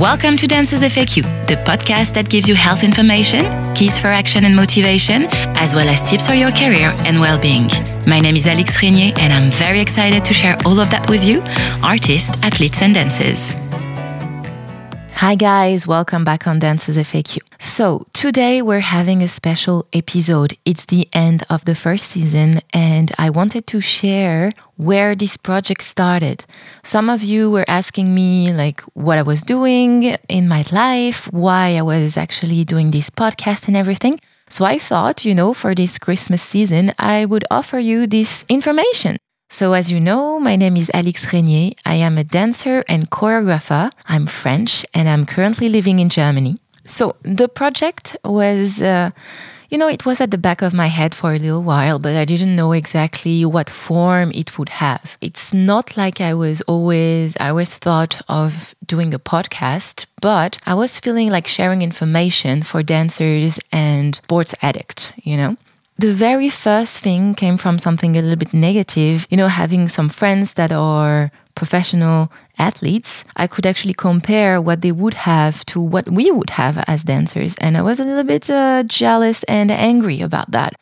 Welcome to Dancers FAQ, the podcast that gives you health information, keys for action and motivation, as well as tips for your career and well being. My name is Alix Régnier, and I'm very excited to share all of that with you, artists, athletes, and dancers. Hi, guys, welcome back on Dancers FAQ. So, today we're having a special episode. It's the end of the first season, and I wanted to share where this project started. Some of you were asking me, like, what I was doing in my life, why I was actually doing this podcast and everything. So, I thought, you know, for this Christmas season, I would offer you this information. So, as you know, my name is Alix Régnier. I am a dancer and choreographer. I'm French and I'm currently living in Germany. So, the project was, uh, you know, it was at the back of my head for a little while, but I didn't know exactly what form it would have. It's not like I was always, I always thought of doing a podcast, but I was feeling like sharing information for dancers and sports addicts, you know? The very first thing came from something a little bit negative, you know, having some friends that are professional athletes, I could actually compare what they would have to what we would have as dancers. And I was a little bit uh, jealous and angry about that.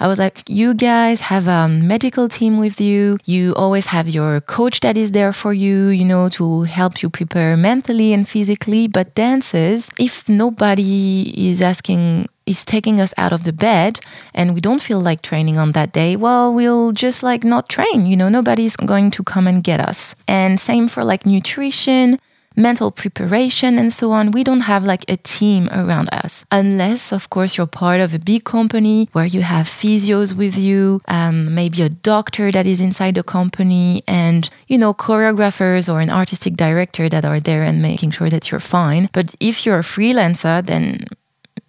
I was like, you guys have a medical team with you. You always have your coach that is there for you, you know, to help you prepare mentally and physically. But dancers, if nobody is asking is taking us out of the bed and we don't feel like training on that day, well, we'll just like not train. You know, nobody's going to come and get us. And same for like nutrition mental preparation and so on. We don't have like a team around us unless, of course, you're part of a big company where you have physios with you, um, maybe a doctor that is inside the company, and you know choreographers or an artistic director that are there and making sure that you're fine. But if you're a freelancer, then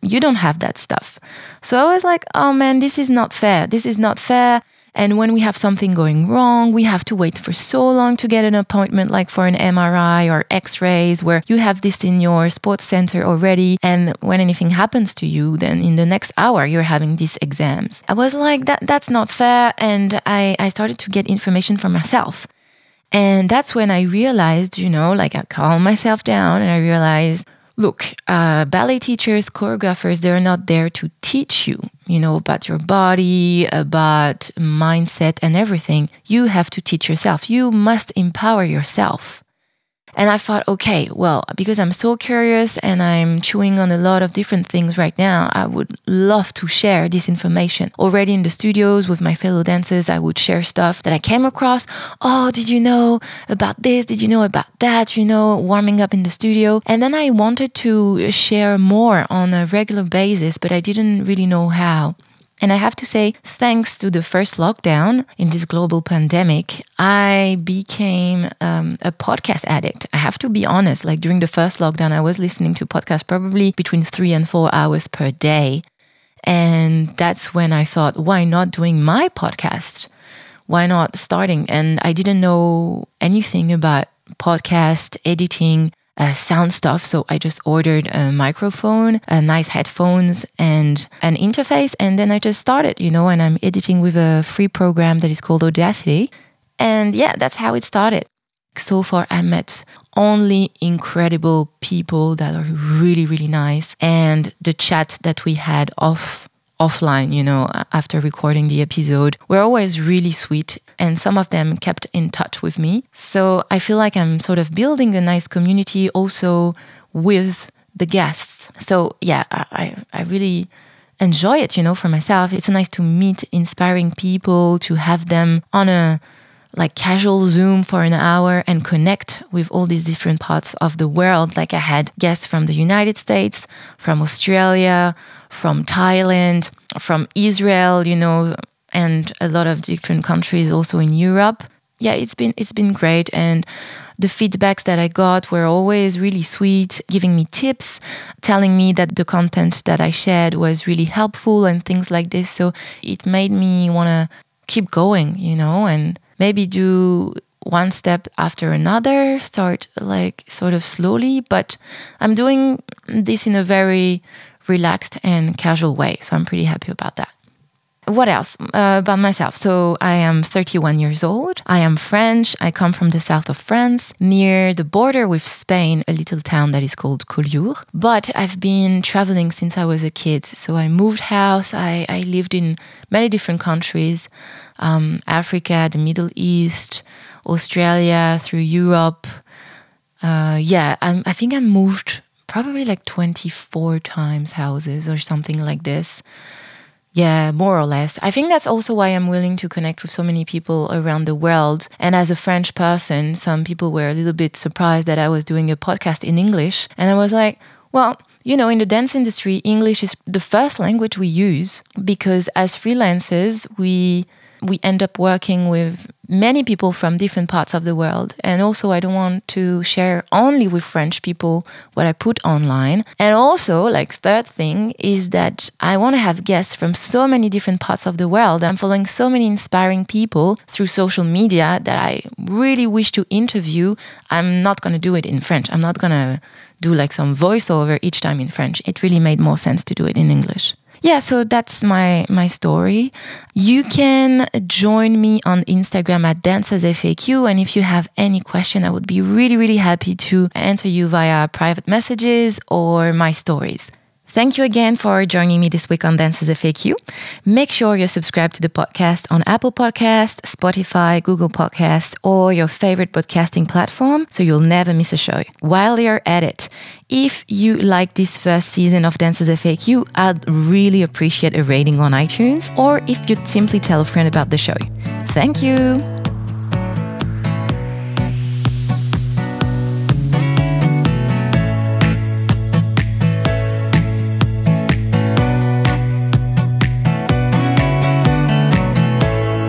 you don't have that stuff. So I was like, oh man, this is not fair. This is not fair. And when we have something going wrong, we have to wait for so long to get an appointment, like for an MRI or x rays, where you have this in your sports center already. And when anything happens to you, then in the next hour, you're having these exams. I was like, that, that's not fair. And I, I started to get information for myself. And that's when I realized, you know, like I calmed myself down and I realized, look, uh, ballet teachers, choreographers, they're not there to teach you, you know, about your body, about mindset and everything. You have to teach yourself. You must empower yourself. And I thought, okay, well, because I'm so curious and I'm chewing on a lot of different things right now, I would love to share this information. Already in the studios with my fellow dancers, I would share stuff that I came across. Oh, did you know about this? Did you know about that? You know, warming up in the studio. And then I wanted to share more on a regular basis, but I didn't really know how. And I have to say, thanks to the first lockdown in this global pandemic, I became um, a podcast addict. I have to be honest, like during the first lockdown, I was listening to podcasts probably between three and four hours per day. And that's when I thought, why not doing my podcast? Why not starting? And I didn't know anything about podcast editing uh, sound stuff. So I just ordered a microphone, a nice headphones, and an interface. And then I just started, you know, and I'm editing with a free program that is called Audacity. And yeah, that's how it started. So far, I met only incredible people that are really, really nice. And the chat that we had off offline, you know, after recording the episode, were always really sweet. And some of them kept in touch with me. So I feel like I'm sort of building a nice community also with the guests. So yeah, I, I really enjoy it, you know, for myself. It's nice to meet inspiring people, to have them on a like casual Zoom for an hour and connect with all these different parts of the world. Like I had guests from the United States, from Australia, from Thailand, from Israel, you know, and a lot of different countries also in Europe. Yeah, it's been it's been great and the feedbacks that I got were always really sweet, giving me tips, telling me that the content that I shared was really helpful and things like this. So it made me want to keep going, you know, and maybe do one step after another, start like sort of slowly. But I'm doing this in a very relaxed and casual way. So I'm pretty happy about that. What else uh, about myself? So I am 31 years old. I am French. I come from the south of France, near the border with Spain, a little town that is called Collioure. But I've been traveling since I was a kid. So I moved house. I, I lived in many different countries um, Africa, the Middle East, Australia, through Europe. Uh, yeah, I'm, I think I moved probably like 24 times houses or something like this. Yeah, more or less. I think that's also why I'm willing to connect with so many people around the world. And as a French person, some people were a little bit surprised that I was doing a podcast in English. And I was like, well, you know, in the dance industry, English is the first language we use because as freelancers, we we end up working with many people from different parts of the world. And also, I don't want to share only with French people what I put online. And also, like, third thing is that I want to have guests from so many different parts of the world. I'm following so many inspiring people through social media that I really wish to interview. I'm not going to do it in French. I'm not going to do like some voiceover each time in French. It really made more sense to do it in English yeah, so that's my my story. You can join me on Instagram at dancesfaq, and if you have any question, I would be really really happy to answer you via private messages or my stories. Thank you again for joining me this week on Dancers FAQ. Make sure you're subscribed to the podcast on Apple Podcast, Spotify, Google Podcast, or your favorite podcasting platform so you'll never miss a show. While you're at it, if you like this first season of Dancers FAQ, I'd really appreciate a rating on iTunes or if you'd simply tell a friend about the show. Thank you.